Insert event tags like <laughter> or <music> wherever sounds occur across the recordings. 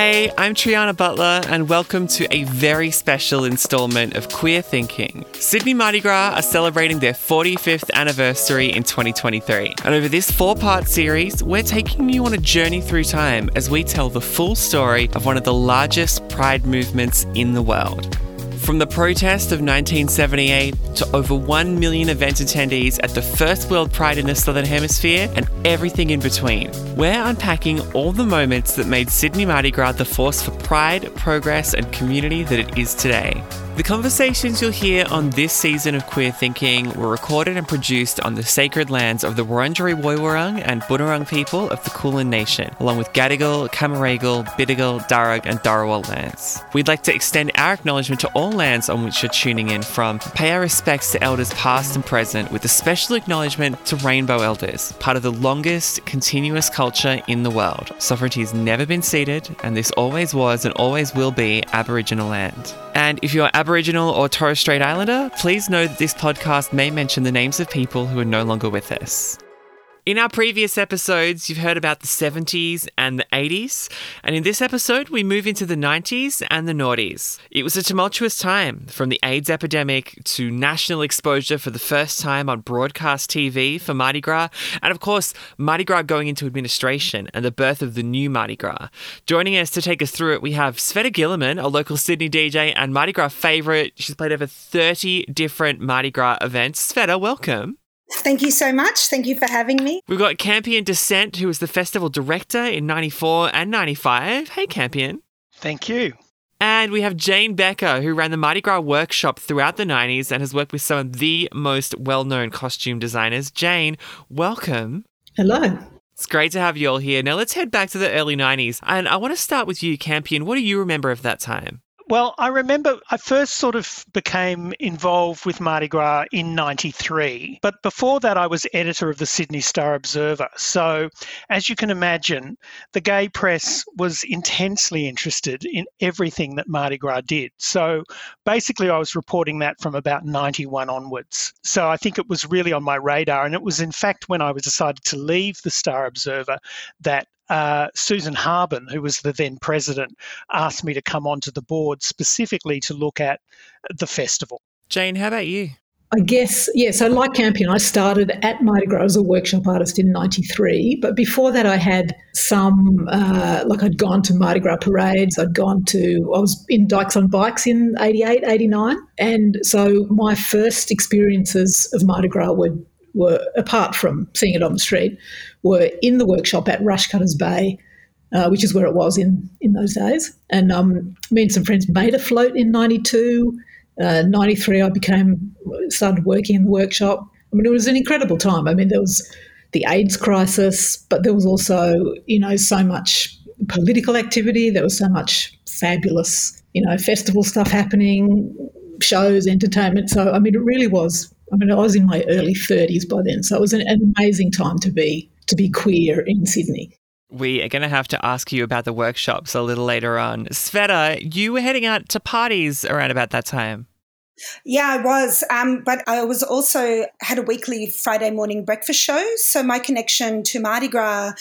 Hey, I'm Triana Butler, and welcome to a very special installment of Queer Thinking. Sydney Mardi Gras are celebrating their 45th anniversary in 2023. And over this four part series, we're taking you on a journey through time as we tell the full story of one of the largest pride movements in the world. From the protest of 1978 to over 1 million event attendees at the first World Pride in the Southern Hemisphere and everything in between, we're unpacking all the moments that made Sydney Mardi Gras the force for pride, progress, and community that it is today. The conversations you'll hear on this season of Queer Thinking were recorded and produced on the sacred lands of the Wurundjeri Woiwurrung and Bunurong people of the Kulin Nation, along with Gadigal, Cammeraygal, Bidigal, Darug, and Dharawal lands. We'd like to extend our acknowledgement to all lands on which you're tuning in from, pay our respects to elders past and present, with a special acknowledgement to Rainbow Elders, part of the longest continuous culture in the world. Sovereignty has never been ceded, and this always was and always will be Aboriginal land. And if you're Aboriginal or Torres Strait Islander, please know that this podcast may mention the names of people who are no longer with us. In our previous episodes, you've heard about the 70s and the 80s, and in this episode, we move into the 90s and the noughties. It was a tumultuous time, from the AIDS epidemic to national exposure for the first time on broadcast TV for Mardi Gras, and of course, Mardi Gras going into administration and the birth of the new Mardi Gras. Joining us to take us through it, we have Sveta Gilerman, a local Sydney DJ and Mardi Gras favourite. She's played over 30 different Mardi Gras events. Sveta, welcome. Thank you so much. Thank you for having me. We've got Campion Decent, who was the festival director in 94 and 95. Hey, Campion. Thank you. And we have Jane Becker, who ran the Mardi Gras workshop throughout the 90s and has worked with some of the most well known costume designers. Jane, welcome. Hello. It's great to have you all here. Now let's head back to the early 90s. And I want to start with you, Campion. What do you remember of that time? Well, I remember I first sort of became involved with Mardi Gras in 93. But before that, I was editor of the Sydney Star Observer. So, as you can imagine, the gay press was intensely interested in everything that Mardi Gras did. So, basically, I was reporting that from about 91 onwards. So, I think it was really on my radar. And it was, in fact, when I was decided to leave the Star Observer that uh, Susan Harben, who was the then president, asked me to come onto the board specifically to look at the festival. Jane, how about you? I guess, yeah, so like Campion, I started at Mardi Gras as a workshop artist in 93. But before that, I had some, uh, like I'd gone to Mardi Gras parades, I'd gone to, I was in Dykes on Bikes in 88, 89. And so my first experiences of Mardi Gras were were, apart from seeing it on the street, were in the workshop at Rushcutters Bay, uh, which is where it was in, in those days. And um, me and some friends made a float in 92. Uh, 93, I became, started working in the workshop. I mean, it was an incredible time. I mean, there was the AIDS crisis, but there was also, you know, so much political activity. There was so much fabulous, you know, festival stuff happening, shows, entertainment. So, I mean, it really was I mean, I was in my early 30s by then, so it was an, an amazing time to be to be queer in Sydney. We are going to have to ask you about the workshops a little later on. Sveta, you were heading out to parties around about that time. Yeah, I was. Um, but I was also had a weekly Friday morning breakfast show. So my connection to Mardi Gras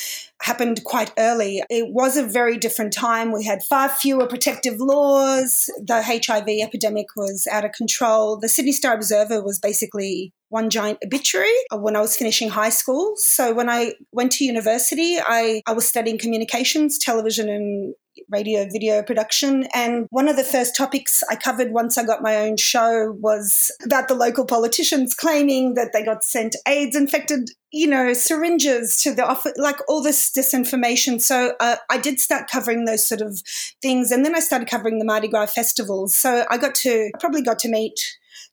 happened quite early. It was a very different time. We had far fewer protective laws. The HIV epidemic was out of control. The Sydney Star Observer was basically one giant obituary when I was finishing high school. So when I went to university, I, I was studying communications, television and radio video production. And one of the first topics I covered once I got my own show was about the local politicians claiming that they got sent AIDS infected, you know, syringes to the office, like all this disinformation. So uh, I did start covering those sort of things. And then I started covering the Mardi Gras festivals. So I got to, I probably got to meet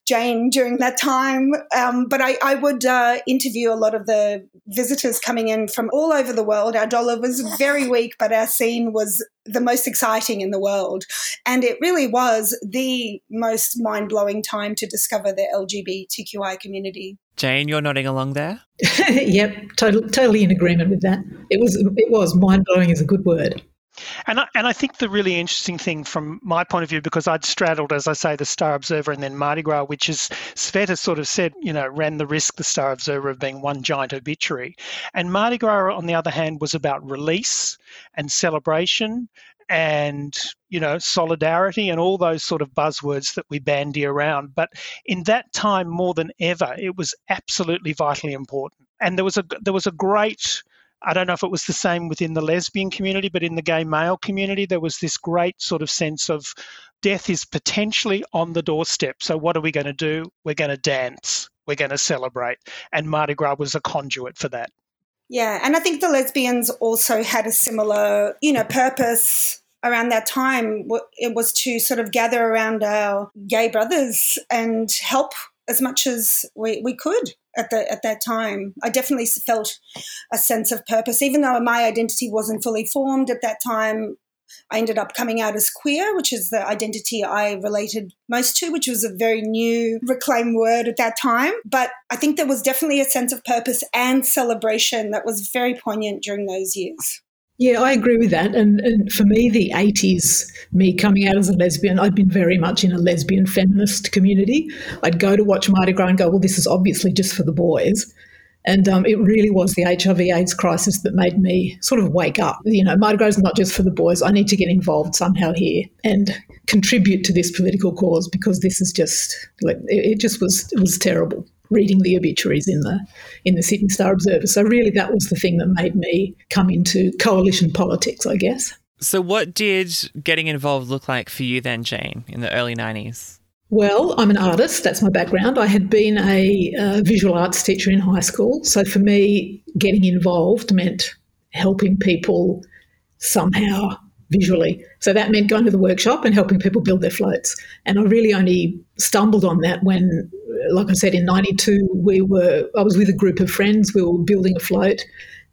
Jane during that time. Um, but I, I would uh, interview a lot of the visitors coming in from all over the world. Our dollar was very <laughs> weak, but our scene was the most exciting in the world. And it really was the most mind blowing time to discover the LGBTQI community. Jane, you're nodding along there. <laughs> yep, totally, totally in agreement with that. It was, it was mind blowing is a good word. And I, and I think the really interesting thing from my point of view, because I'd straddled, as I say, the Star Observer and then Mardi Gras, which is Sveta sort of said, you know, ran the risk, the Star Observer, of being one giant obituary. And Mardi Gras, on the other hand, was about release and celebration and you know solidarity and all those sort of buzzwords that we bandy around but in that time more than ever it was absolutely vitally important and there was a there was a great I don't know if it was the same within the lesbian community, but in the gay male community, there was this great sort of sense of death is potentially on the doorstep. So, what are we going to do? We're going to dance, we're going to celebrate. And Mardi Gras was a conduit for that. Yeah, and I think the lesbians also had a similar, you know, purpose around that time. It was to sort of gather around our gay brothers and help as much as we, we could at the at that time. I definitely felt a sense of purpose, even though my identity wasn't fully formed at that time. I ended up coming out as queer, which is the identity I related most to, which was a very new reclaimed word at that time. But I think there was definitely a sense of purpose and celebration that was very poignant during those years. Yeah, I agree with that. And, and, for me, the 80s, me coming out as a lesbian, I'd been very much in a lesbian feminist community. I'd go to watch Mardi Gras and go, well, this is obviously just for the boys. And um, it really was the HIV AIDS crisis that made me sort of wake up. You know, Mardi Gras is not just for the boys. I need to get involved somehow here and contribute to this political cause because this is just like it, just was it was terrible reading the obituaries in the in the Sydney Star Observer. So really that was the thing that made me come into coalition politics, I guess. So what did getting involved look like for you then, Jane, in the early 90s? Well, I'm an artist. That's my background. I had been a, a visual arts teacher in high school. So for me, getting involved meant helping people somehow visually. So that meant going to the workshop and helping people build their floats. And I really only stumbled on that when, like I said, in '92, we were I was with a group of friends. We were building a float,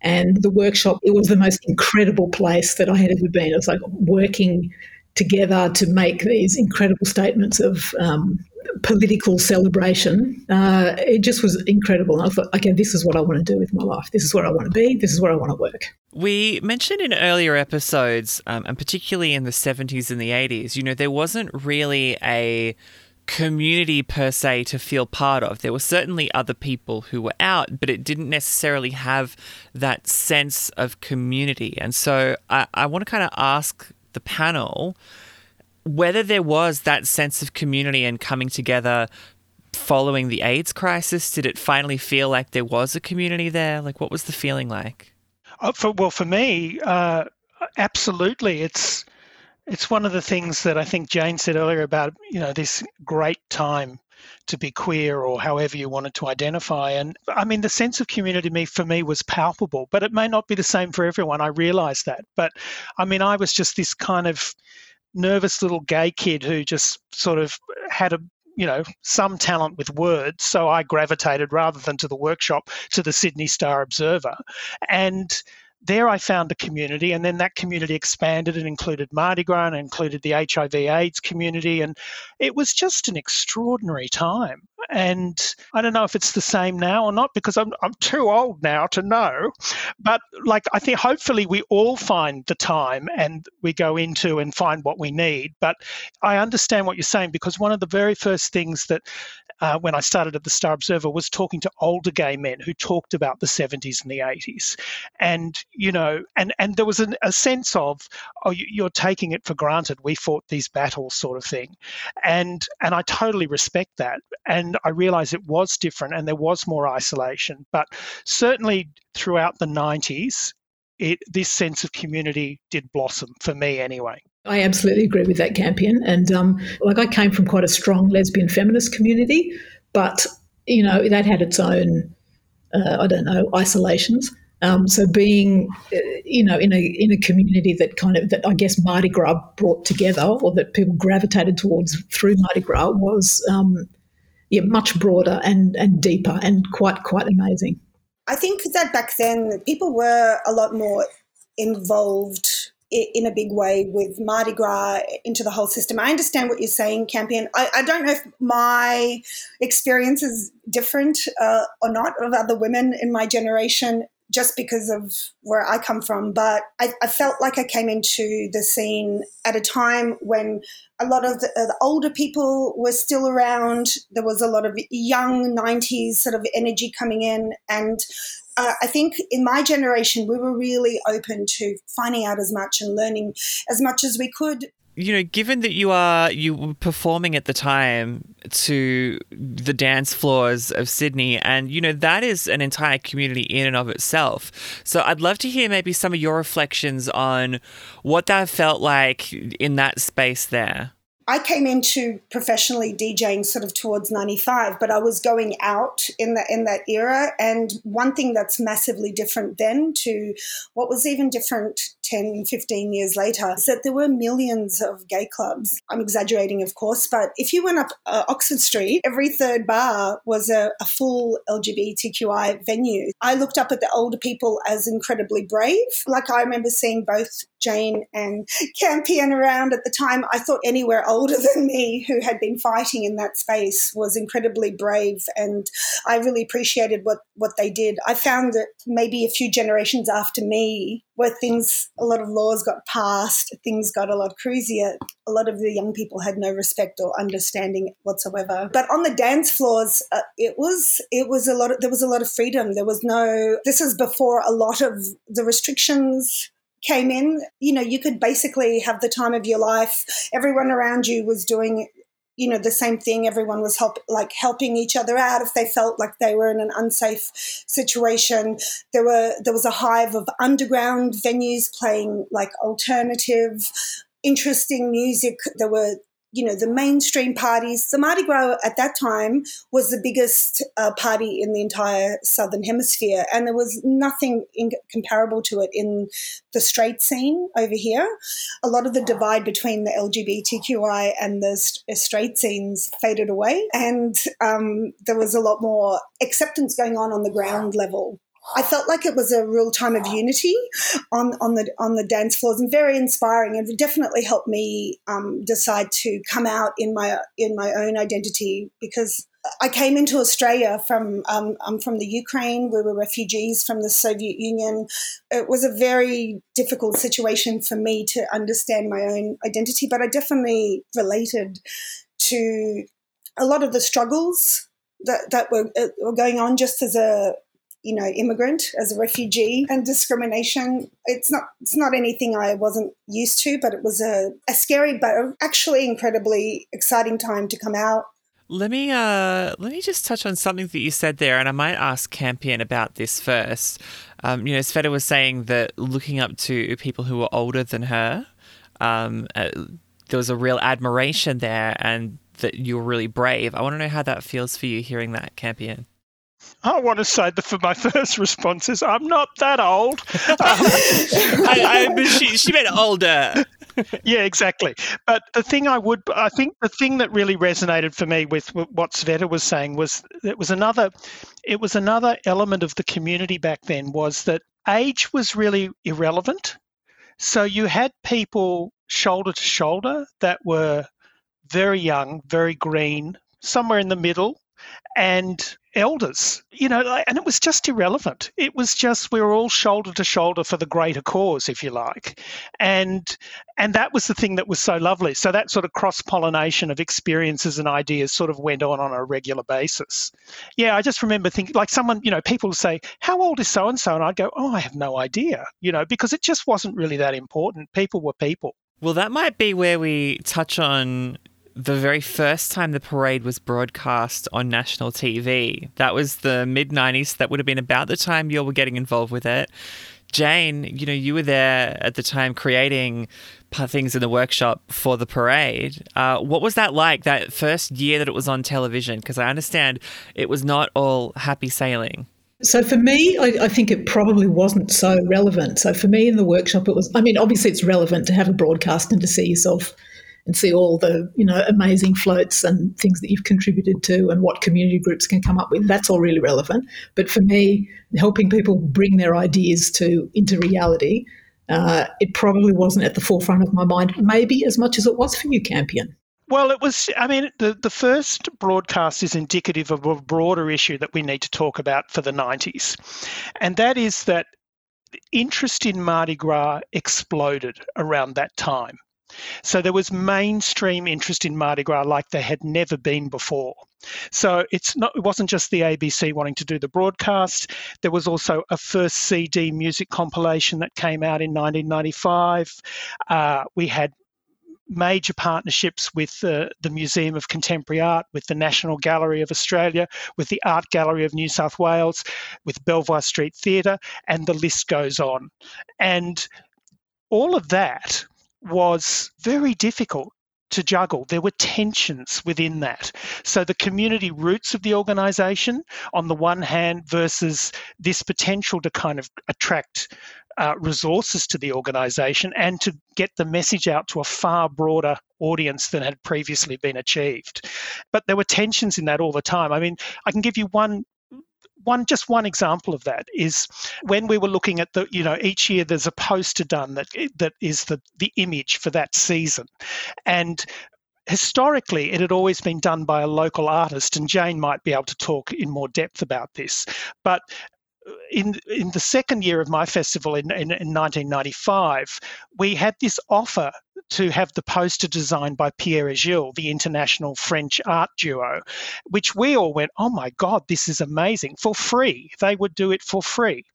and the workshop it was the most incredible place that I had ever been. It was like working together to make these incredible statements of um, political celebration. Uh, it just was incredible. And I thought, okay, this is what I want to do with my life. This is where I want to be. This is where I want to work. We mentioned in earlier episodes, um, and particularly in the 70s and the 80s, you know, there wasn't really a community per se to feel part of. There were certainly other people who were out, but it didn't necessarily have that sense of community. And so I, I want to kind of ask the panel whether there was that sense of community and coming together following the AIDS crisis. Did it finally feel like there was a community there? Like, what was the feeling like? Uh, for, well, for me, uh, absolutely. It's it's one of the things that I think Jane said earlier about you know this great time to be queer or however you wanted to identify. And I mean, the sense of community me for me was palpable, but it may not be the same for everyone. I realize that. But I mean, I was just this kind of nervous little gay kid who just sort of had a you know some talent with words so i gravitated rather than to the workshop to the sydney star observer and there I found a community, and then that community expanded and included Mardi Gras and included the HIV AIDS community. And it was just an extraordinary time. And I don't know if it's the same now or not because I'm, I'm too old now to know. But like, I think hopefully we all find the time and we go into and find what we need. But I understand what you're saying because one of the very first things that uh, when I started at the Star Observer was talking to older gay men who talked about the 70s and the 80s. And, you know, and, and there was an, a sense of, oh, you're taking it for granted. We fought these battles sort of thing. And, and I totally respect that. And I realize it was different and there was more isolation. But certainly throughout the 90s, it, this sense of community did blossom for me anyway. I absolutely agree with that, Campion. And um, like I came from quite a strong lesbian feminist community, but you know that had its own, uh, I don't know, isolations. Um, so being, uh, you know, in a in a community that kind of that I guess Mardi Gras brought together, or that people gravitated towards through Mardi Gras, was um, yeah much broader and and deeper and quite quite amazing. I think that back then people were a lot more involved in a big way with Mardi Gras into the whole system. I understand what you're saying, Campion. I, I don't know if my experience is different uh, or not of other women in my generation just because of where I come from, but I, I, felt like I came into the scene at a time when a lot of the, uh, the, older people were still around. There was a lot of young 90s sort of energy coming in. And uh, I think in my generation, we were really open to finding out as much and learning as much as we could you know, given that you are you were performing at the time to the dance floors of Sydney, and you know that is an entire community in and of itself. So I'd love to hear maybe some of your reflections on what that felt like in that space there. I came into professionally DJing sort of towards 95, but I was going out in that in that era. And one thing that's massively different then to what was even different 10, 15 years later is that there were millions of gay clubs. I'm exaggerating, of course, but if you went up uh, Oxford Street, every third bar was a, a full LGBTQI venue. I looked up at the older people as incredibly brave. Like I remember seeing both Jane and Campion around at the time. I thought anywhere older than me who had been fighting in that space was incredibly brave, and I really appreciated what, what they did. I found that maybe a few generations after me, where things, a lot of laws got passed, things got a lot cruisier. A lot of the young people had no respect or understanding whatsoever. But on the dance floors, uh, it was it was a lot. Of, there was a lot of freedom. There was no. This is before a lot of the restrictions came in, you know, you could basically have the time of your life. Everyone around you was doing you know the same thing. Everyone was help like helping each other out if they felt like they were in an unsafe situation. There were there was a hive of underground venues playing like alternative interesting music. There were you know, the mainstream parties. The Mardi Gras at that time was the biggest uh, party in the entire Southern Hemisphere, and there was nothing in- comparable to it in the straight scene over here. A lot of the divide between the LGBTQI and the st- straight scenes faded away, and um, there was a lot more acceptance going on on the ground level. I felt like it was a real time of unity on, on the on the dance floors and very inspiring and definitely helped me um, decide to come out in my in my own identity because I came into Australia from um, I'm from the Ukraine. We were refugees from the Soviet Union. It was a very difficult situation for me to understand my own identity, but I definitely related to a lot of the struggles that, that were, uh, were going on just as a you know immigrant as a refugee and discrimination it's not it's not anything i wasn't used to but it was a, a scary but actually incredibly exciting time to come out let me uh, let me just touch on something that you said there, and I might ask Campion about this first. Um, you know, Sveta was saying that looking up to people who were older than her, um, uh, there was a real admiration there, and that you were really brave. I want to know how that feels for you hearing that, Campion. I want to say that for my <laughs> first response is I'm not that old. <laughs> <laughs> Um, I, I, she, she meant older. yeah, exactly. But the thing I would, I think the thing that really resonated for me with what Sveta was saying was it was another, it was another element of the community back then was that age was really irrelevant. So you had people shoulder to shoulder that were very young, very green, somewhere in the middle, and elders, you know, and it was just irrelevant. It was just we were all shoulder to shoulder for the greater cause, if you like, and and that was the thing that was so lovely. So that sort of cross pollination of experiences and ideas sort of went on on a regular basis. Yeah, I just remember thinking, like someone, you know, people say, "How old is so and so?" and I'd go, "Oh, I have no idea," you know, because it just wasn't really that important. People were people. Well, that might be where we touch on the very first time the parade was broadcast on national TV. That was the mid 90s. That would have been about the time you were getting involved with it. Jane, you know, you were there at the time creating things in the workshop for the parade. Uh, what was that like, that first year that it was on television? Because I understand it was not all happy sailing. So for me, I, I, think it probably wasn't so relevant. So for me in the workshop, it was, I mean, obviously it's relevant to have a broadcast and to see yourself and see all the you know amazing floats and things that you've contributed to and what community groups can come up with that's all really relevant but for me helping people bring their ideas to into reality uh, it probably wasn't at the forefront of my mind maybe as much as it was for you campion Well, it was, I mean, the, the first broadcast is indicative of a broader issue that we need to talk about for the 90s. And that is that interest in Mardi Gras exploded around that time. So there was mainstream interest in Mardi Gras like there had never been before. So it's not it wasn't just the ABC wanting to do the broadcast. There was also a first CD music compilation that came out in 1995. Uh, we had major partnerships with the Museum of Contemporary Art, with the National Gallery of Australia, with the Art Gallery of New South Wales, with Belvoir Street Theatre, and the list goes on. And all of that was very difficult to juggle. There were tensions within that. So the community roots of the organisation, on the one hand, versus this potential to kind of attract uh, resources to the organisation and to get the message out to a far broader audience than had previously been achieved. But there were tensions in that all the time. I mean, I can give you one one just one example of that is when we were looking at the you know each year there's a poster done that that is the the image for that season. And historically it had always been done by a local artist and jane might be able to talk in more depth about this. But in in the second year of my festival in, in, in, 1995, we had this offer to have the poster designed by Pierre et Gilles, the international French art duo, which we all went, oh my God, this is amazing, for free. They would do it for free.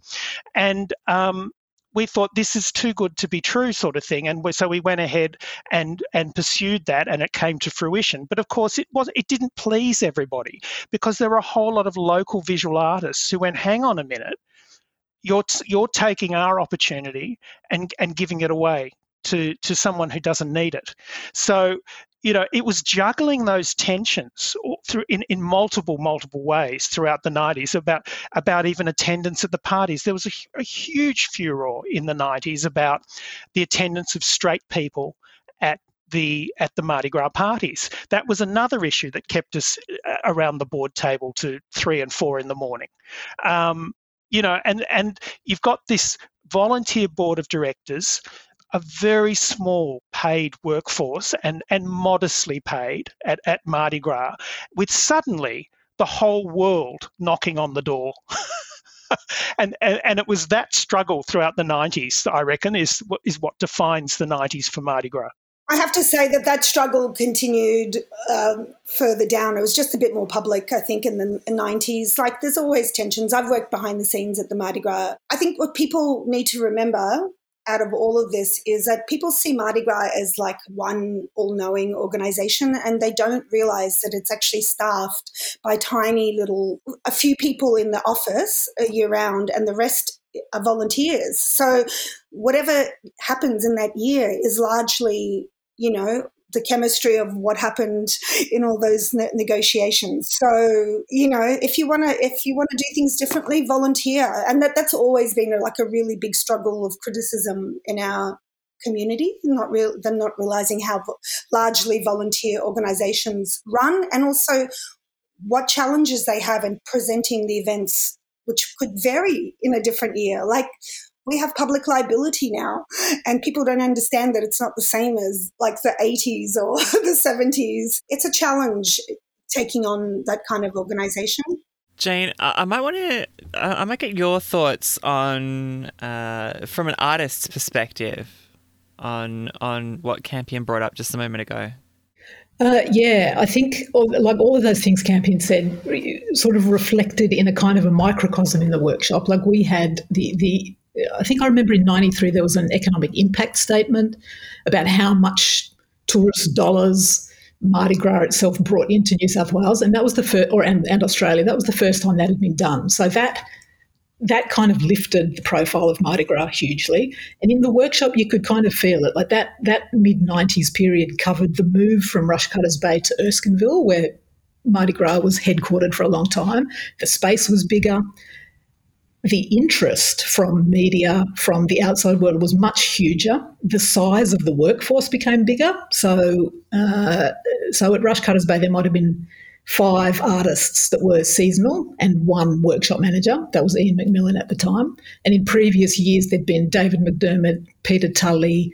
And um, we thought this is too good to be true sort of thing. And so we went ahead and and pursued that and it came to fruition. But of course it was it didn't please everybody because there were a whole lot of local visual artists who went hang on a minute. You're you're taking our opportunity and and giving it away to to someone who doesn't need it. So you know, it was juggling those tensions through in, in multiple, multiple ways throughout the 90s about about even attendance at the parties. There was a, a huge furor in the 90s about the attendance of straight people at the at the Mardi Gras parties. That was another issue that kept us uh, around the board table to three and four in the morning. Um, you know, and and you've got this volunteer board of directors a very small paid workforce and, and modestly paid at, at Mardi Gras, with suddenly the whole world knocking on the door. <laughs> and, and, and it was that struggle throughout the 90s, I reckon, is, is what defines the 90s for Mardi Gras. I have to say that that struggle continued um, further down. It was just a bit more public, I think, in the 90s. Like, there's always tensions. I've worked behind the scenes at the Mardi Gras. I think what people need to remember out of all of this is that people see Mardi Gras as like one all knowing organization and they don't realize that it's actually staffed by tiny little, a few people in the office year round and the rest are volunteers. So whatever happens in that year is largely, you know, the chemistry of what happened in all those ne- negotiations. So you know, if you want to, if you want to do things differently, volunteer, and that that's always been a, like a really big struggle of criticism in our community. Not real, them not realizing how largely volunteer organisations run, and also what challenges they have in presenting the events, which could vary in a different year. Like we have public liability now and people don't understand that it's not the same as like the 80s or <laughs> the 70s it's a challenge taking on that kind of organization Jane, I might want to. I might get your thoughts on, uh, from an artist's perspective, on on what Campion brought up just a moment ago. Uh, yeah, I think all, like all of those things Campion said, sort of reflected in a kind of a microcosm in the workshop. Like we had the the I think I remember in 93 there was an economic impact statement about how much tourist dollars Mardi Gras itself brought into New South Wales, and that was the first, or and, and Australia. That was the first time that had been done. So that that kind of lifted the profile of Mardi Gras hugely. And in the workshop, you could kind of feel it. Like that that mid '90s period covered the move from Rushcutters Bay to Erskineville, where Mardi Gras was headquartered for a long time. The space was bigger the interest from media from the outside world was much huger. The size of the workforce became bigger. So, uh, so at Rushcutters Bay, there might have been five artists that were seasonal and one workshop manager. That was Ian McMillan at the time. And in previous years, there'd been David McDiarmid, Peter Tully,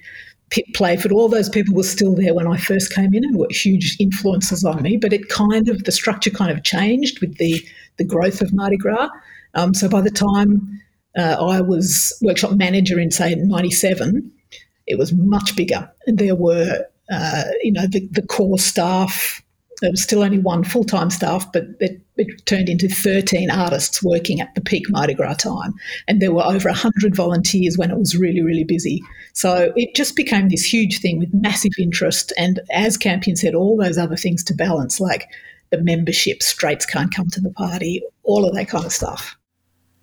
Pip Playford, all those people were still there when I first came in and were huge influences on me. But it kind of the structure kind of changed with the the growth of Mardi Gras. Um, so by the time uh, I was workshop manager in say '97, it was much bigger. There were uh, you know the, the core staff there was still only one full time staff, but it, it, turned into 13 artists working at the peak Mardi Gras time. And there were over 100 volunteers when it was really, really busy. So it just became this huge thing with massive interest. And as Campion said, all those other things to balance, like the membership, straights can't come to the party, all of that kind of stuff.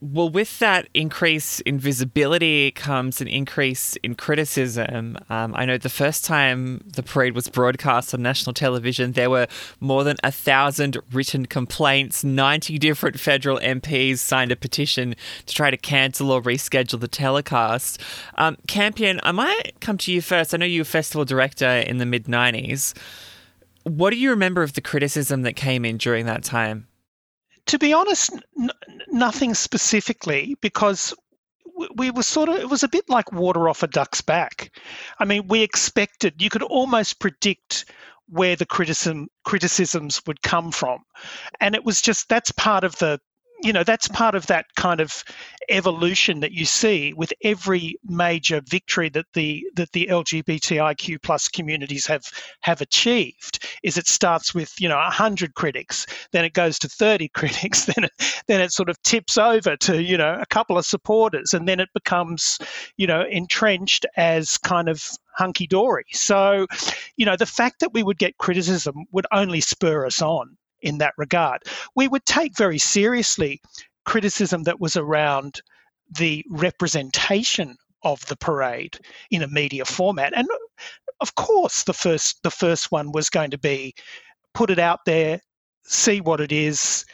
Well, with that increase in visibility comes an increase in criticism. Um, I know the first time the parade was broadcast on national television, there were more than a thousand written complaints. 90 different federal MPs signed a petition to try to cancel or reschedule the telecast. Um, Campion, I might come to you first. I know you were festival director in the mid 90s. What do you remember of the criticism that came in during that time? To be honest, n- nothing specifically because we were sort of it was a bit like water off a duck's back. I mean, we expected you could almost predict where the criticism criticisms would come from, and it was just that's part of the you know that's part of that kind of evolution that you see with every major victory that the that the LGBTIQ plus communities have have achieved is it starts with you know 100 critics then it goes to 30 <laughs> critics then it, then it sort of tips over to you know a couple of supporters and then it becomes you know entrenched as kind of hunky dory so you know the fact that we would get criticism would only spur us on in that regard. We would take very seriously criticism that was around the representation of the parade in a media format. And of course, the first the first one was going to be put it out there, see what it is,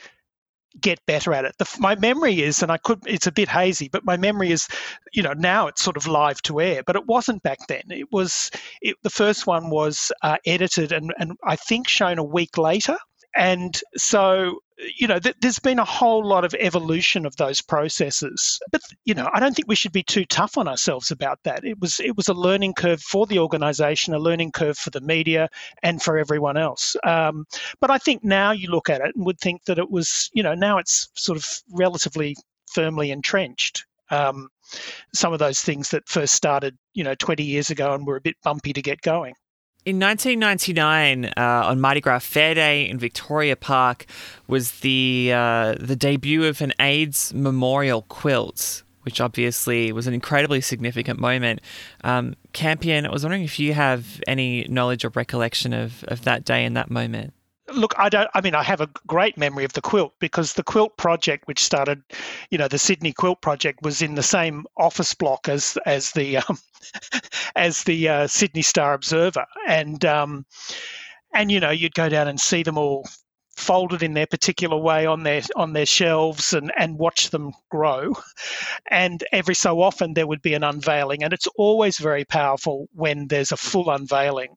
get better at it. The, my memory is, and I could, it's a bit hazy, but my memory is, you know, now it's sort of live to air, but it wasn't back then. It was, it, the first one was uh, edited and, and I think shown a week later. And so, you know, th- there's been a whole lot of evolution of those processes. But you know, I don't think we should be too tough on ourselves about that. It was it was a learning curve for the organisation, a learning curve for the media, and for everyone else. Um, but I think now you look at it and would think that it was, you know, now it's sort of relatively firmly entrenched. Um, some of those things that first started, you know, 20 years ago and were a bit bumpy to get going. In 1999, uh, on Mardi Gras Fair Day in Victoria Park, was the uh, the debut of an AIDS memorial quilt, which obviously was an incredibly significant moment. Um, Campion, I was wondering if you have any knowledge or recollection of, of that day and that moment look i don't i mean i have a great memory of the quilt because the quilt project which started you know the sydney quilt project was in the same office block as as the um, <laughs> as the uh, sydney star observer. And um and you know you'd go down and see them all folded in their particular way on their on their shelves and and watch them grow and every so often there would be an unveiling and it's always very powerful when there's a full unveiling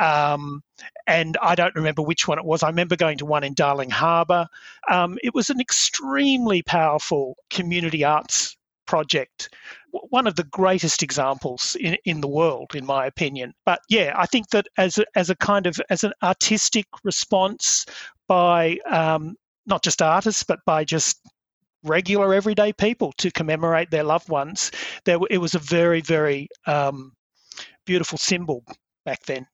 um, and I don't remember which one it was. I remember going to one in Darling Harbour. Um, it was an extremely powerful community arts project one of the greatest examples in, in the world, in my opinion. But yeah, I think that as a, as a kind of as an artistic response by um, not just artists, but by just regular everyday people to commemorate their loved ones, there it was a very very um, beautiful symbol back then.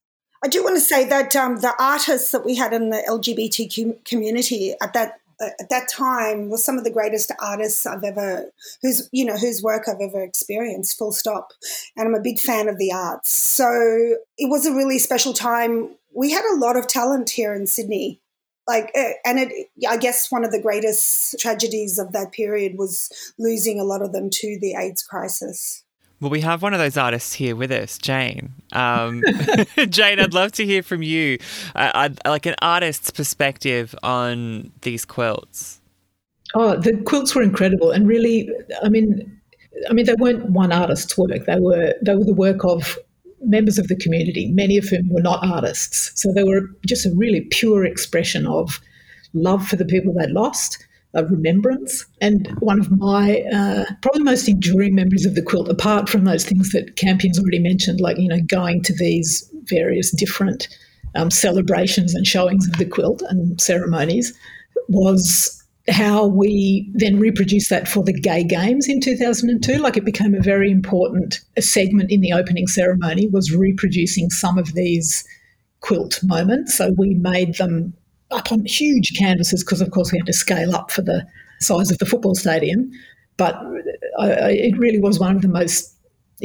I do want to say that um, the artists that we had in the LGBTQ community at that at that time was some of the greatest artists I've ever whose you know whose work I've ever experienced full stop. And I'm a big fan of the arts. So it was a really special time. We had a lot of talent here in Sydney like eh, and it I guess one of the greatest tragedies of that period was losing a lot of them to the AIDS crisis well, we have one of those artists here with us, Jane. Um, <laughs> Jane, I'd love to hear from you, uh, like an artist's perspective on these quilts. Oh, the quilts were incredible, and really, I mean, I mean, they weren't one artist's work. They were they were the work of members of the community, many of whom were not artists. So they were just a really pure expression of love for the people they'd lost, a remembrance. And one of my uh, probably most enduring memories of the quilt, apart from those things that Campion's already mentioned, like you know going to these various different um, celebrations and showings of the quilt and ceremonies, was how we then reproduced that for the gay games in 2002 like it became a very important segment in the opening ceremony was reproducing some of these quilt moments. So we made them up on huge canvases because of course we had to scale up for the size of the football stadium. But uh, I, it really was one of the most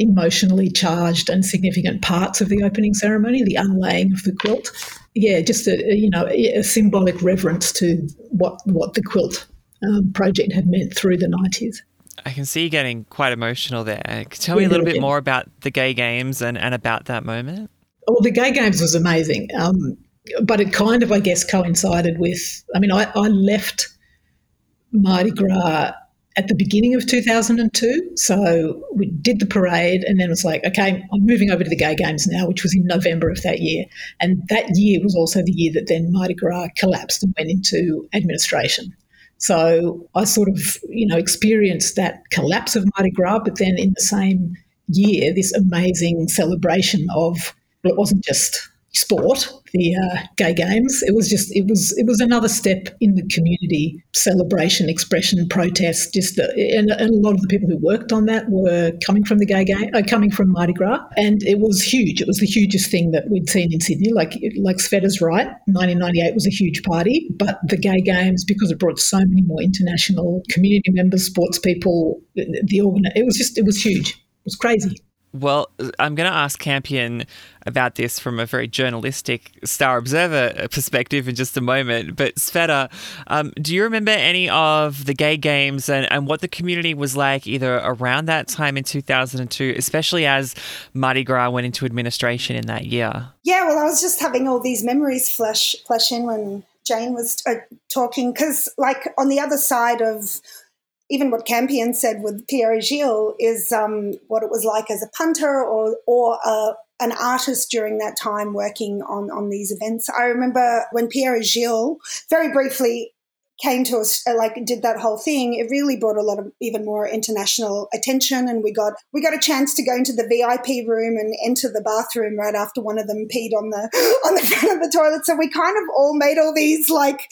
emotionally charged and significant parts of the opening ceremony, the unlaying of the quilt. Yeah, just a, you know a symbolic reverence to what what the quilt um, project had meant through the nineties. I can see you getting quite emotional there. Tell me a little bit more about the gay games and, and about that moment. Well, the gay games was amazing, um, but it kind of, I guess, coincided with. I mean, I, I left Mardi Gras at the beginning of 2002. So we did the parade and then it was like, okay, I'm moving over to the Gay Games now, which was in November of that year. And that year was also the year that then Mardi Gras collapsed and went into administration. So I sort of, you know, experienced that collapse of Mardi Gras, but then in the same year, this amazing celebration of, well, it wasn't just sport, the uh, gay games. It was just it was it was another step in the community celebration, expression, protest. Just the, and, and, a lot of the people who worked on that were coming from the gay game, uh, coming from Mardi Gras, and it was huge. It was the hugest thing that we'd seen in Sydney. Like like Sveta's right, 1998 was a huge party, but the gay games because it brought so many more international community members, sports people, the organ. It was just it was huge. It was crazy. Well, I'm going to ask Campion about this from a very journalistic Star Observer perspective in just a moment. But Sveta, um, do you remember any of the gay games and, and what the community was like either around that time in 2002, especially as Mardi Gras went into administration in that year? Yeah, well, I was just having all these memories flash, flash in when Jane was uh, talking because, like, on the other side of even what Campion said with Pierre Gilles is um, what it was like as a punter or or a, an artist during that time working on on these events. I remember when Pierre Gilles very briefly came to us uh, like did that whole thing it really brought a lot of even more international attention and we got we got a chance to go into the vip room and enter the bathroom right after one of them peed on the <laughs> on the front of the toilet so we kind of all made all these like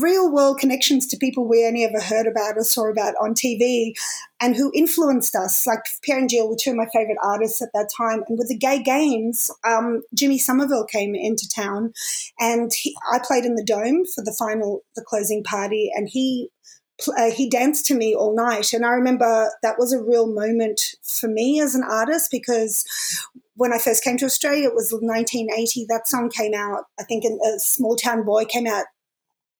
real world connections to people we only ever heard about or saw about on TV and who influenced us. Like Pierre and Gilles were two of my favorite artists at that time. And with the gay games, um, Jimmy Somerville came into town and he, I played in the Dome for the final, the closing party, and he uh, he danced to me all night. And I remember that was a real moment for me as an artist because when I first came to Australia, it was 1980. That song came out, I think, a small town boy came out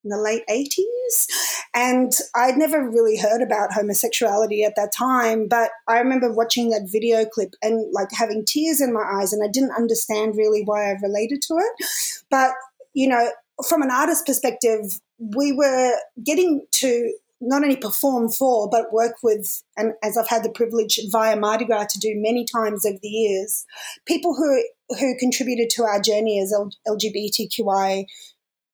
in the late 80s. And I'd never really heard about homosexuality at that time, but I remember watching that video clip and like having tears in my eyes, and I didn't understand really why I related to it. But, you know, from an artist perspective, we were getting to not only perform for, but work with, and as I've had the privilege via Mardi Gras to do many times over the years, people who who contributed to our journey as LGBTQI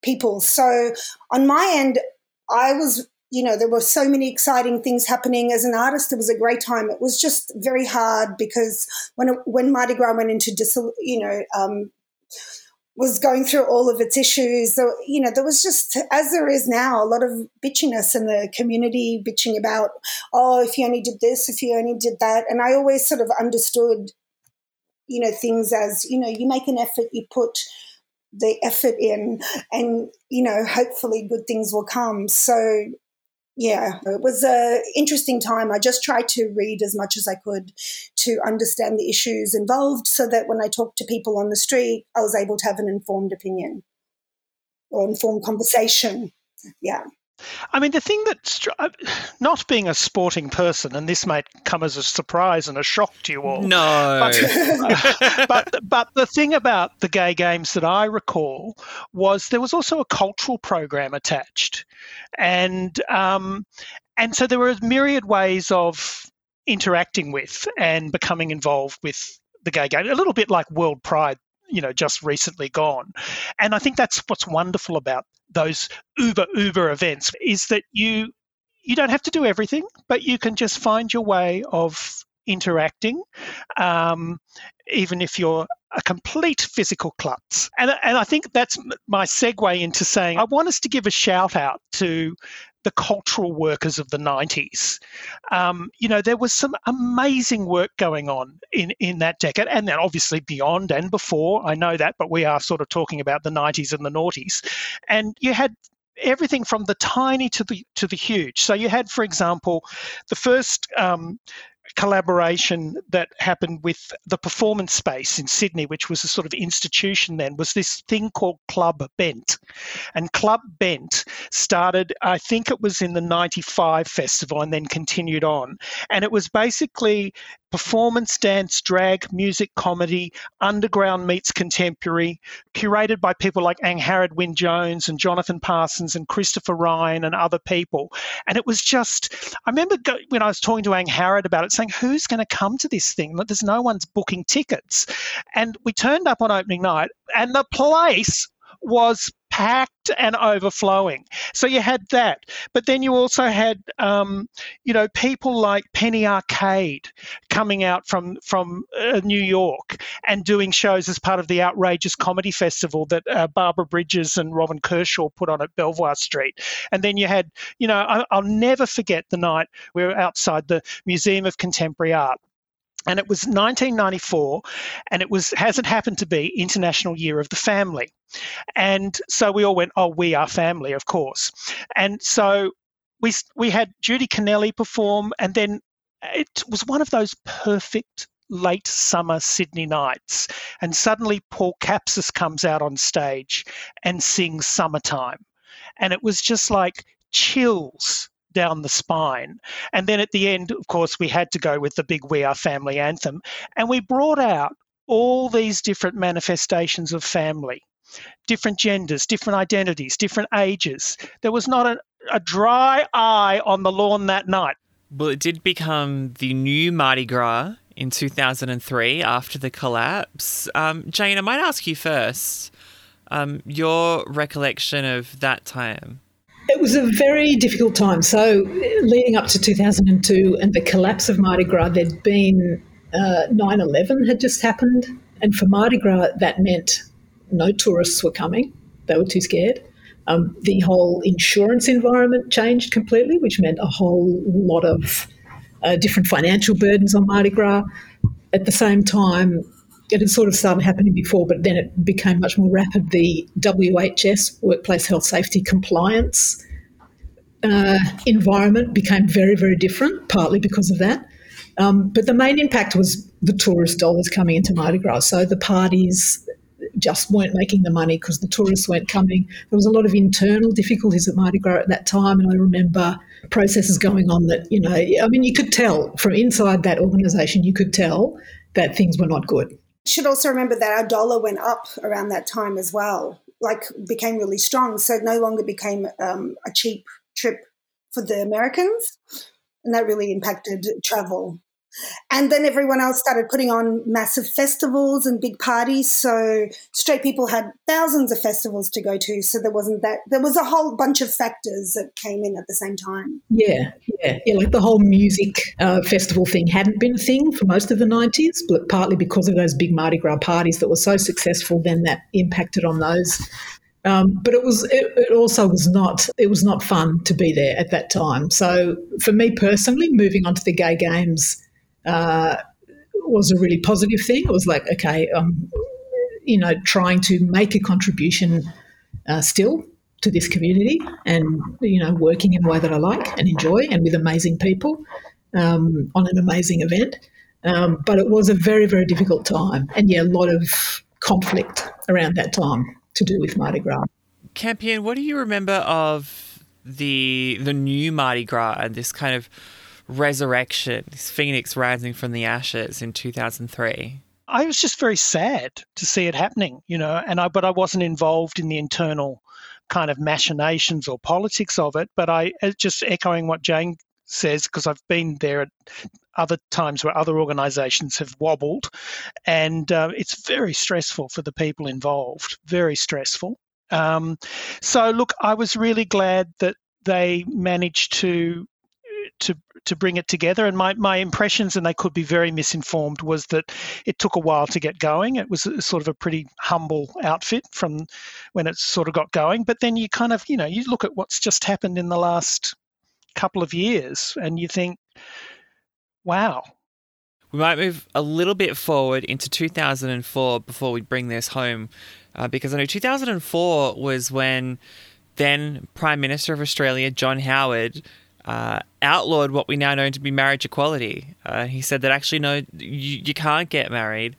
people. So on my end, I was, you know, there were so many exciting things happening as an artist. It was a great time. It was just very hard because when when Mardi Gras went into, dis, you know, um, was going through all of its issues. So, you know, there was just, as there is now, a lot of bitchiness in the community, bitching about, oh, if you only did this, if you only did that. And I always sort of understood, you know, things as, you know, you make an effort, you put the effort in and you know hopefully good things will come. So yeah it was a interesting time. I just tried to read as much as i could to understand the issues involved so that when i talked to people on the street i was able to have an informed opinion or informed conversation. Yeah I mean, the thing that, uh, not being a sporting person, and this might come as a surprise and a shock to you all. No. But, <laughs> <laughs> but, but, the thing about the gay games that I recall was there was also a cultural program attached. And, um, and so there were myriad ways of interacting with and becoming involved with the gay game, a little bit like World Pride you know just recently gone and i think that's what's wonderful about those uber uber events is that you you don't have to do everything, but you can just find your way of interacting, um, even if you're a complete physical klutz. And, and I think that's my segue into saying I want us to give a shout out to the cultural workers of the 90s. Um, you know, there was some amazing work going on in, in that decade, and then obviously beyond and before. I know that, but we are sort of talking about the 90s and the noughties. And you had everything from the tiny to the to the huge. So you had, for example, the first um, collaboration that happened with the performance space in Sydney, which was a sort of institution then, was this thing called Club Bent. And Club Bent started, I think it was in the 95 festival and then continued on. And it was basically performance, dance, drag, music, comedy, underground meets contemporary, curated by people like Angharad Wyn Jones and Jonathan Parsons and Christopher Ryan and other people. And it was just, I remember go, when I was talking to Angharad about it, saying, who's going to come to this thing? There's no one's booking tickets. And we turned up on opening night, and the place was packed and overflowing. So you had that, but then you also had, um, you know, people like Penny Arcade coming out from from uh, New York and doing shows as part of the Outrageous Comedy Festival that uh, Barbara Bridges and Robin Kershaw put on at Belvoir Street. And then you had, you know, I, I'll never forget the night we were outside the Museum of Contemporary Art and it was 1994 and it was hasn't happened to be international year of the family and so we all went oh we are family of course and so we we had Judi Connelli perform and then it was one of those perfect late summer Sydney nights. And suddenly Paul Capsis comes out on stage and sings Summertime. And it was just like chills down the spine. And then at the end, of course, we had to go with the big We Are Family anthem. And we brought out all these different manifestations of family, different genders, different identities, different ages. There was not a, a dry eye on the lawn that night. Well, it did become the new Mardi Gras in 2003 after the collapse. Um, Jane, I might ask you first um, your recollection of that time. It was a very difficult time. So, leading up to 2002 and the collapse of Mardi Gras, there'd been uh, 9 uh, 11 had just happened. And for Mardi Gras, that meant no tourists were coming, they were too scared. Um, the whole insurance environment changed completely, which meant a whole lot of uh, different financial burdens on Mardi Gras. At the same time, it had sort of started happening before, but then it became much more rapid. The WHS, Workplace Health Safety Compliance uh, environment, became very, very different, partly because of that. Um, but the main impact was the tourist dollars coming into Mardi Gras. So the parties just weren't making the money because the tourists weren't coming. There was a lot of internal difficulties at Mardi Gras at that time, and I remember processes going on that, you know, I mean, you could tell from inside that organisation, you could tell that things were not good should also remember that our dollar went up around that time as well, like became really strong. So no longer became um, a cheap trip for the Americans. And that really impacted travel. And then everyone else started putting on massive festivals and big parties. So straight people had thousands of festivals to go to. So there wasn't that, there was a whole bunch of factors that came in at the same time. Yeah, yeah, yeah. Like the whole music uh, festival thing hadn't been a thing for most of the 90s, but partly because of those big Mardi Gras parties that were so successful, then that impacted on those. Um, but it was it, it, also was not it was not fun to be there at that time. So for me personally, moving on to the gay games uh, was a really positive thing. It was like, okay, um, you know, trying to make a contribution uh, still to this community and, you know, working in a way that I like and enjoy and with amazing people um, on an amazing event. Um, but it was a very, very difficult time. And yeah, a lot of conflict around that time to do with Mardi Gras. Campion, what do you remember of the the new Mardi Gras and this kind of resurrection, this phoenix rising from the ashes in 2003? I was just very sad to see it happening, you know, and I but I wasn't involved in the internal kind of machinations or politics of it. But I uh, just echoing what Jane says because I've been there at other times where other organisations have wobbled, and uh, it's very stressful for the people involved. Very stressful. Um, so look, I was really glad that they managed to to bring it together. And my, my impressions, and they could be very misinformed, was that it took a while to get going. It was sort of a pretty humble outfit from when it sort of got going. But then you kind of, you know, you look at what's just happened in the last couple of years and you think, wow. We might move a little bit forward into 2004 before we bring this home, uh, because I know 2004 was when then Prime Minister of Australia, John Howard, uh, outlawed what we now know to be marriage equality. Uh, he said that actually, no, you, you can't get married.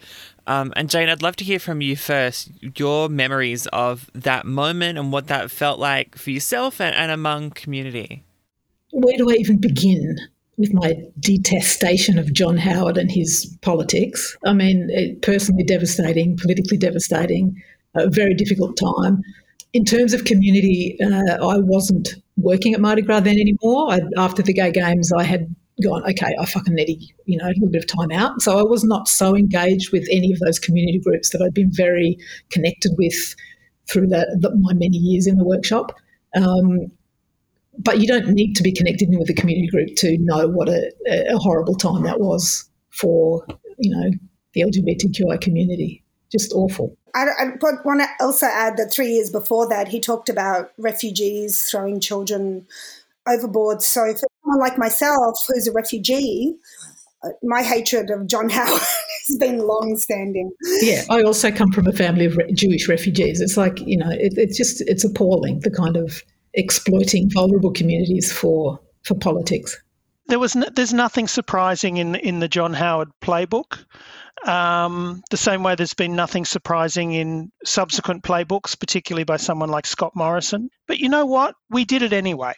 Um, and Jane, I'd love to hear from you first your memories of that moment and what that felt like for yourself and, and among community. Where do I even begin with my detestation of John Howard and his politics? I mean, personally devastating, politically devastating, a very difficult time. In terms of community, uh, I wasn't working at Mardi Gras then anymore. I, after the gay games, I had gone, okay, I fucking need a, you know, a little bit of time out. So I was not so engaged with any of those community groups that I'd been very connected with through the, the, my many years in the workshop. Um, but you don't need to be connected with a community group to know what a, a horrible time that was for, you know, the LGBTQI community. Just awful. I, I want to also add that three years before that, he talked about refugees throwing children overboard. So for someone like myself, who's a refugee, uh, my hatred of John <laughs> Howard has been long standing. Yeah, I also come from a family of re- Jewish refugees. It's like, you know, it, it's just, it's appalling the kind of exploiting vulnerable communities for, for politics. There was no, there's nothing surprising in in the John Howard playbook. Um, the same way there's been nothing surprising in subsequent playbooks, particularly by someone like Scott Morrison. But you know what? We did it anyway.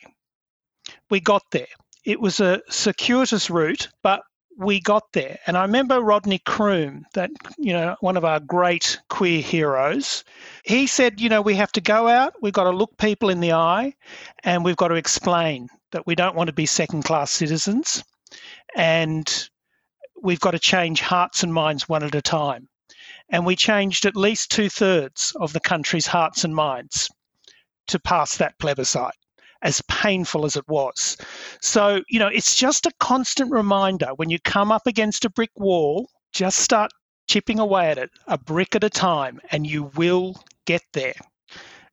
We got there. It was a circuitous route, but we got there. And I remember Rodney Croome, that, you know, one of our great queer heroes, he said, you know, we have to go out, we've got to look people in the eye, and we've got to explain that we don't want to be second class citizens. And we've got to change hearts and minds one at a time. And we changed at least two thirds of the country's hearts and minds to pass that plebiscite, as painful as it was. So, you know, it's just a constant reminder when you come up against a brick wall, just start chipping away at it, a brick at a time, and you will get there.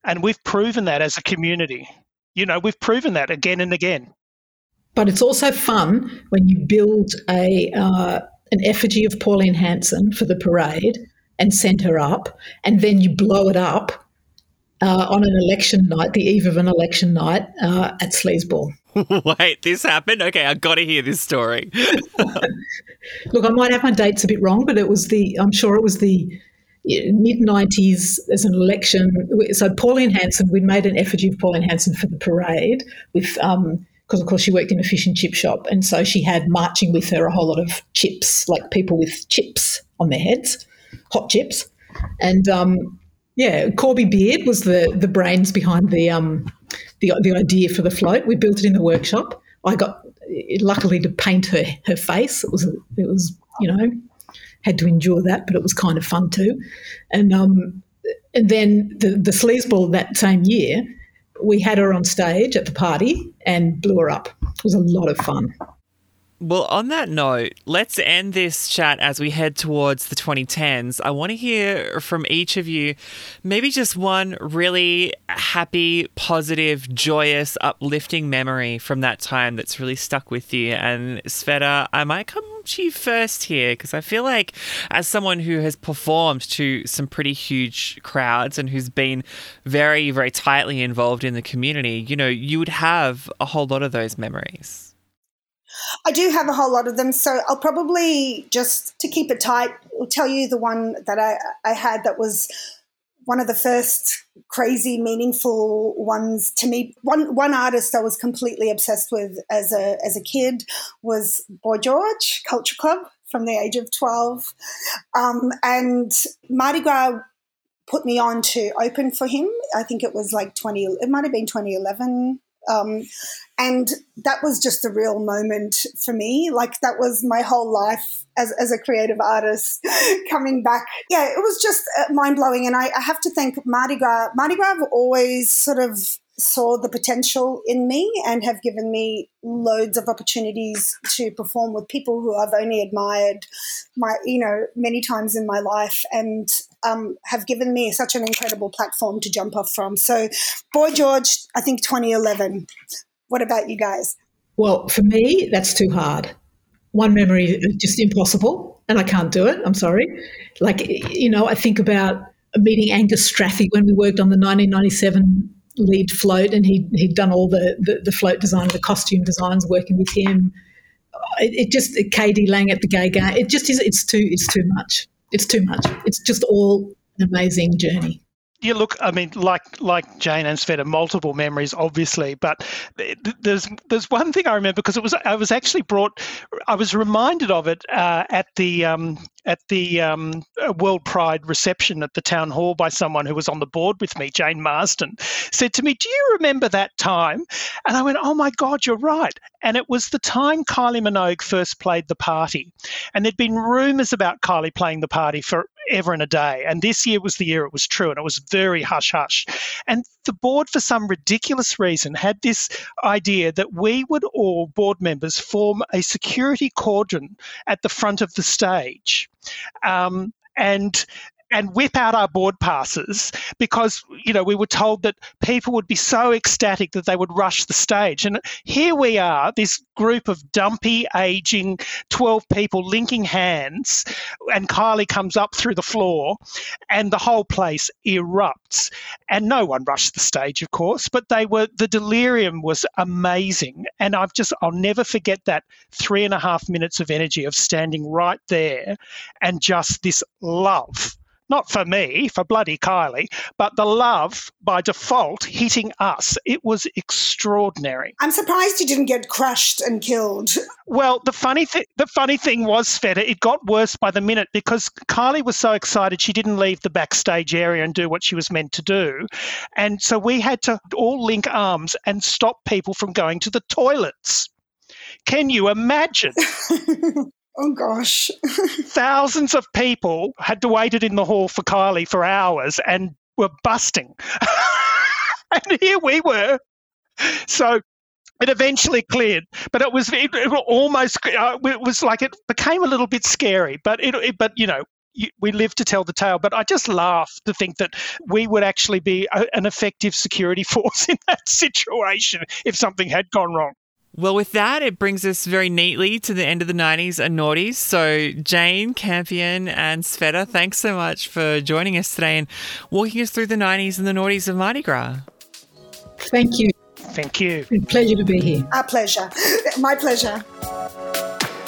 And we've proven that as a community. You know, we've proven that again and again. But it's also fun when you build a uh, an effigy of Pauline Hanson for the parade and send her up, and then you blow it up uh, on an election night, the eve of an election night uh, at Sleazeball. <laughs> Wait, this happened? Okay, I got to hear this story. <laughs> Look, I might have my dates a bit wrong, but it was the, I'm sure it was the mid 90s as an election. So, Pauline Hanson, we'd made an effigy of Pauline Hanson for the parade with um, because of course she worked in a fish and chip shop, and so she had marching with her a whole lot of chips, like people with chips on their heads, hot chips, and um, yeah, Corby Beard was the the brains behind the um, the the idea for the float. We built it in the workshop. I got luckily to paint her her face. It was it was you know had to endure that, but it was kind of fun too, and um, and then the the sleazeball that same year we had her on stage at the party and blew her up. It was a lot of fun. Well, on that note, let's end this chat as we head towards the 2010s. I want to hear from each of you maybe just one really happy, positive, joyous, uplifting memory from that time that's really stuck with you. And Sveta, I might come to you first here because I feel like, as someone who has performed to some pretty huge crowds and who's been very, very tightly involved in the community, you know, you would have a whole lot of those memories. I do have a whole lot of them, so I'll probably just to keep it tight, I'll tell you the one that I, I had that was one of the first crazy, meaningful ones to me. One one artist I was completely obsessed with as a as a kid was Boy George Culture Club from the age of twelve, um, and Mardi Gras put me on to open for him. I think it was like twenty. It might have been twenty eleven Um, and that was just a real moment for me. Like that was my whole life as, as a creative artist <laughs> coming back. Yeah, it was just uh, mind blowing. And I, I, have to thank Mardi Gras. Mardi Gras always sort of saw the potential in me and have given me loads of opportunities to perform with people who I've only admired my you know many times in my life and um, have given me such an incredible platform to jump off from. So, Boy George, I think 2011. What about you guys? Well, for me, that's too hard. One memory is just impossible, and I can't do it. I'm sorry. Like, you know, I think about meeting Angus Strathie when we worked on the 1997 lead float, and he he'd done all the, the, the float design, the costume designs, working with him. It, it just K.D. Lang at the Gay Game. It just is. It's too. It's too much. It's too much. It's just all an amazing journey yeah, look, I mean, like like Jane and Sveta, multiple memories, obviously, but there's there's one thing I remember because it was I was actually brought, I was reminded of it uh, at the um, at the um, World Pride reception at the town hall by someone who was on the board with me, Jane Marsden, said to me, "Do you remember that time?" And I went, "Oh my God, you're right." And it was the time Kylie Minogue first played the party, and there'd been rumours about Kylie playing the party for ever in a day. And this year was the year it was true, and it was very hush hush. And the board, for some ridiculous reason, had this idea that we would all board members form a security cordon at the front of the stage. Um, and and whip out our board passes because you know we were told that people would be so ecstatic that they would rush the stage. And here we are this group of dumpy aging 12 people linking hands and Kylie comes up through the floor and the whole place erupts. And no one rushed the stage of course but they were the delirium was amazing. And I've just I'll never forget that three and a half minutes of energy of standing right there and just this love not for me, for bloody Kylie, but the love by default hitting us. It was extraordinary. I'm surprised you didn't get crushed and killed. Well, the funny thing, the funny thing was, Sveta, it got worse by the minute because Kylie was so excited she didn't leave the backstage area and do what she was meant to do, and so we had to all link arms and stop people from going to the toilets. Can you imagine? <laughs> Oh gosh. <laughs> Thousands of people had to waited in the hall for Kylie for hours and were busting. <laughs> and here we were. So it eventually cleared, but it was it, it almost uh, it was like it became a little bit scary. But it, it but you know we live to tell the tale. But I just laugh to think that we would actually be a, an effective security <laughs> force in that situation if something had gone wrong. Well, with that, it brings us very neatly to the end of the 90s and noughties. So, Jane, Campion, and Sveta, thanks so much for joining us today and walking us through the 90s and the noughties of Mardi Gras. Thank you. Thank you. Pleasure to be here. Our pleasure. My pleasure.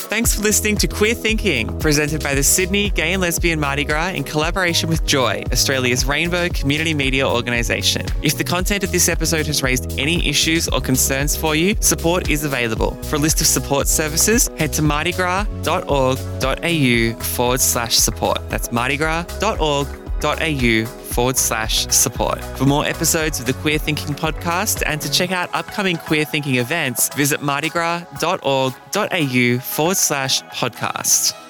Thanks for listening to Queer Thinking, presented by the Sydney Gay and Lesbian Mardi Gras in collaboration with Joy, Australia's rainbow community media organisation. If the content of this episode has raised any issues or concerns for you, support is available. For a list of support services, head to mardigras.org.au forward slash support. That's mardigras.org.au forward slash support. For more episodes of the Queer Thinking podcast and to check out upcoming Queer Thinking events, visit mardigras.org.au forward slash podcast.